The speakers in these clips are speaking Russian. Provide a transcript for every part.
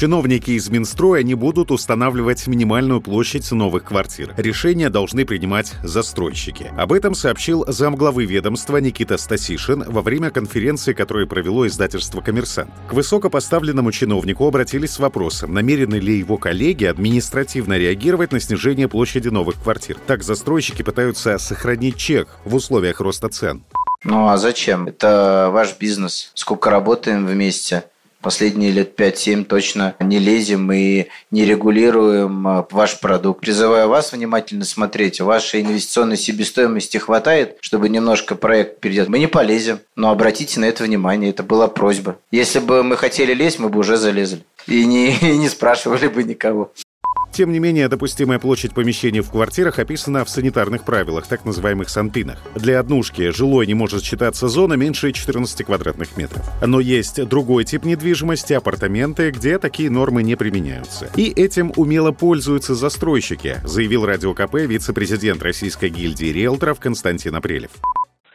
Чиновники из Минстроя не будут устанавливать минимальную площадь новых квартир. Решения должны принимать застройщики. Об этом сообщил замглавы ведомства Никита Стасишин во время конференции, которую провело издательство «Коммерсант». К высокопоставленному чиновнику обратились с вопросом, намерены ли его коллеги административно реагировать на снижение площади новых квартир. Так застройщики пытаются сохранить чек в условиях роста цен. Ну а зачем? Это ваш бизнес. Сколько работаем вместе последние лет 5-7 точно не лезем и не регулируем а, ваш продукт. Призываю вас внимательно смотреть. Вашей инвестиционной себестоимости хватает, чтобы немножко проект перейдет. Мы не полезем, но обратите на это внимание. Это была просьба. Если бы мы хотели лезть, мы бы уже залезли. И не, и не спрашивали бы никого. Тем не менее, допустимая площадь помещений в квартирах описана в санитарных правилах, так называемых санпинах. Для однушки жилой не может считаться зона меньше 14 квадратных метров. Но есть другой тип недвижимости, апартаменты, где такие нормы не применяются. И этим умело пользуются застройщики, заявил Радио КП вице-президент Российской гильдии риэлторов Константин Апрелев.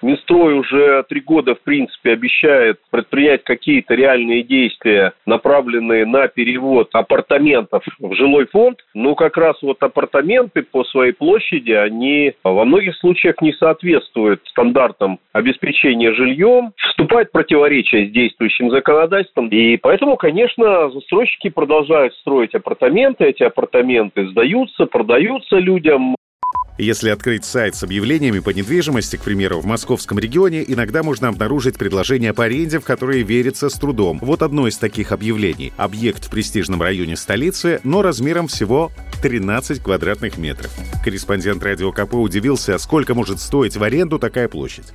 Минстрой уже три года, в принципе, обещает предпринять какие-то реальные действия, направленные на перевод апартаментов в жилой фонд. Но как раз вот апартаменты по своей площади, они во многих случаях не соответствуют стандартам обеспечения жильем, вступает противоречие с действующим законодательством. И поэтому, конечно, застройщики продолжают строить апартаменты, эти апартаменты сдаются, продаются людям. Если открыть сайт с объявлениями по недвижимости, к примеру, в московском регионе, иногда можно обнаружить предложения по аренде, в которые верится с трудом. Вот одно из таких объявлений. Объект в престижном районе столицы, но размером всего 13 квадратных метров. Корреспондент Радио КП удивился, сколько может стоить в аренду такая площадь.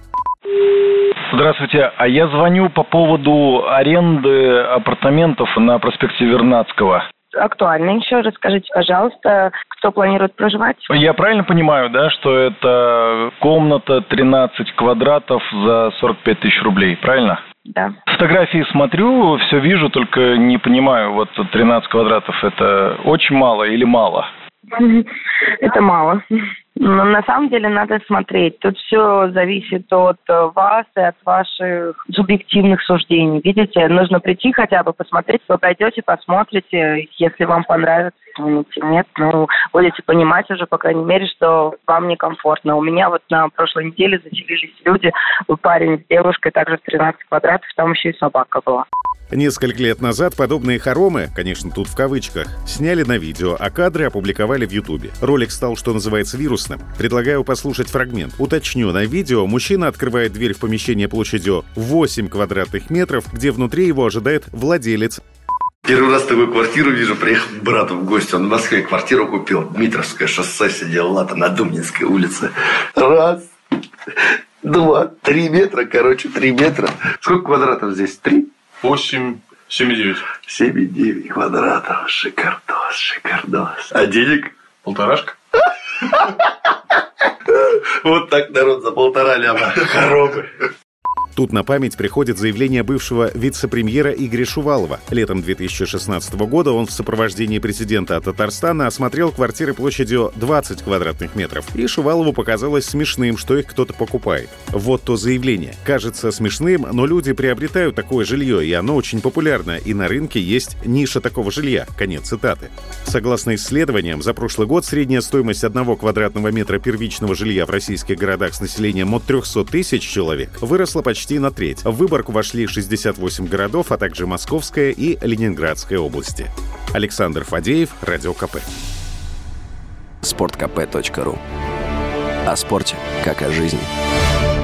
Здравствуйте, а я звоню по поводу аренды апартаментов на проспекте Вернадского актуально еще. Расскажите, пожалуйста, кто планирует проживать? Я правильно понимаю, да, что это комната 13 квадратов за 45 тысяч рублей, правильно? Да. Фотографии смотрю, все вижу, только не понимаю, вот 13 квадратов это очень мало или мало? Это мало. Но на самом деле надо смотреть. Тут все зависит от э, вас и от ваших субъективных суждений. Видите, нужно прийти хотя бы посмотреть. Вы пойдете, посмотрите. Если вам понравится, снимите. Нет, ну, будете понимать уже, по крайней мере, что вам некомфортно. У меня вот на прошлой неделе заселились люди, парень с девушкой, также в 13 квадратов, там еще и собака была. Несколько лет назад подобные хоромы, конечно, тут в кавычках, сняли на видео, а кадры опубликовали в Ютубе. Ролик стал, что называется, вирусным. Предлагаю послушать фрагмент. Уточню, на видео мужчина открывает дверь в помещение площадью 8 квадратных метров, где внутри его ожидает владелец Первый раз такую квартиру вижу, приехал к брату в гости. Он в Москве квартиру купил. Дмитровское шоссе сидел, лата на Думнинской улице. Раз, два, три метра, короче, три метра. Сколько квадратов здесь? Три? 8, 7,9. 7,9 квадратов. Шикардос, шикардос. А денег? Полторашка. Вот так народ за полтора ляма. Хоромы. Тут на память приходит заявление бывшего вице-премьера Игоря Шувалова. Летом 2016 года он в сопровождении президента Татарстана осмотрел квартиры площадью 20 квадратных метров. И Шувалову показалось смешным, что их кто-то покупает. Вот то заявление. Кажется смешным, но люди приобретают такое жилье, и оно очень популярно, и на рынке есть ниша такого жилья. Конец цитаты. Согласно исследованиям, за прошлый год средняя стоимость одного квадратного метра первичного жилья в российских городах с населением от 300 тысяч человек выросла почти почти на треть. В выборку вошли 68 городов, а также Московская и Ленинградская области. Александр Фадеев, Радио КП. Спорткп.ру О спорте, как о жизни.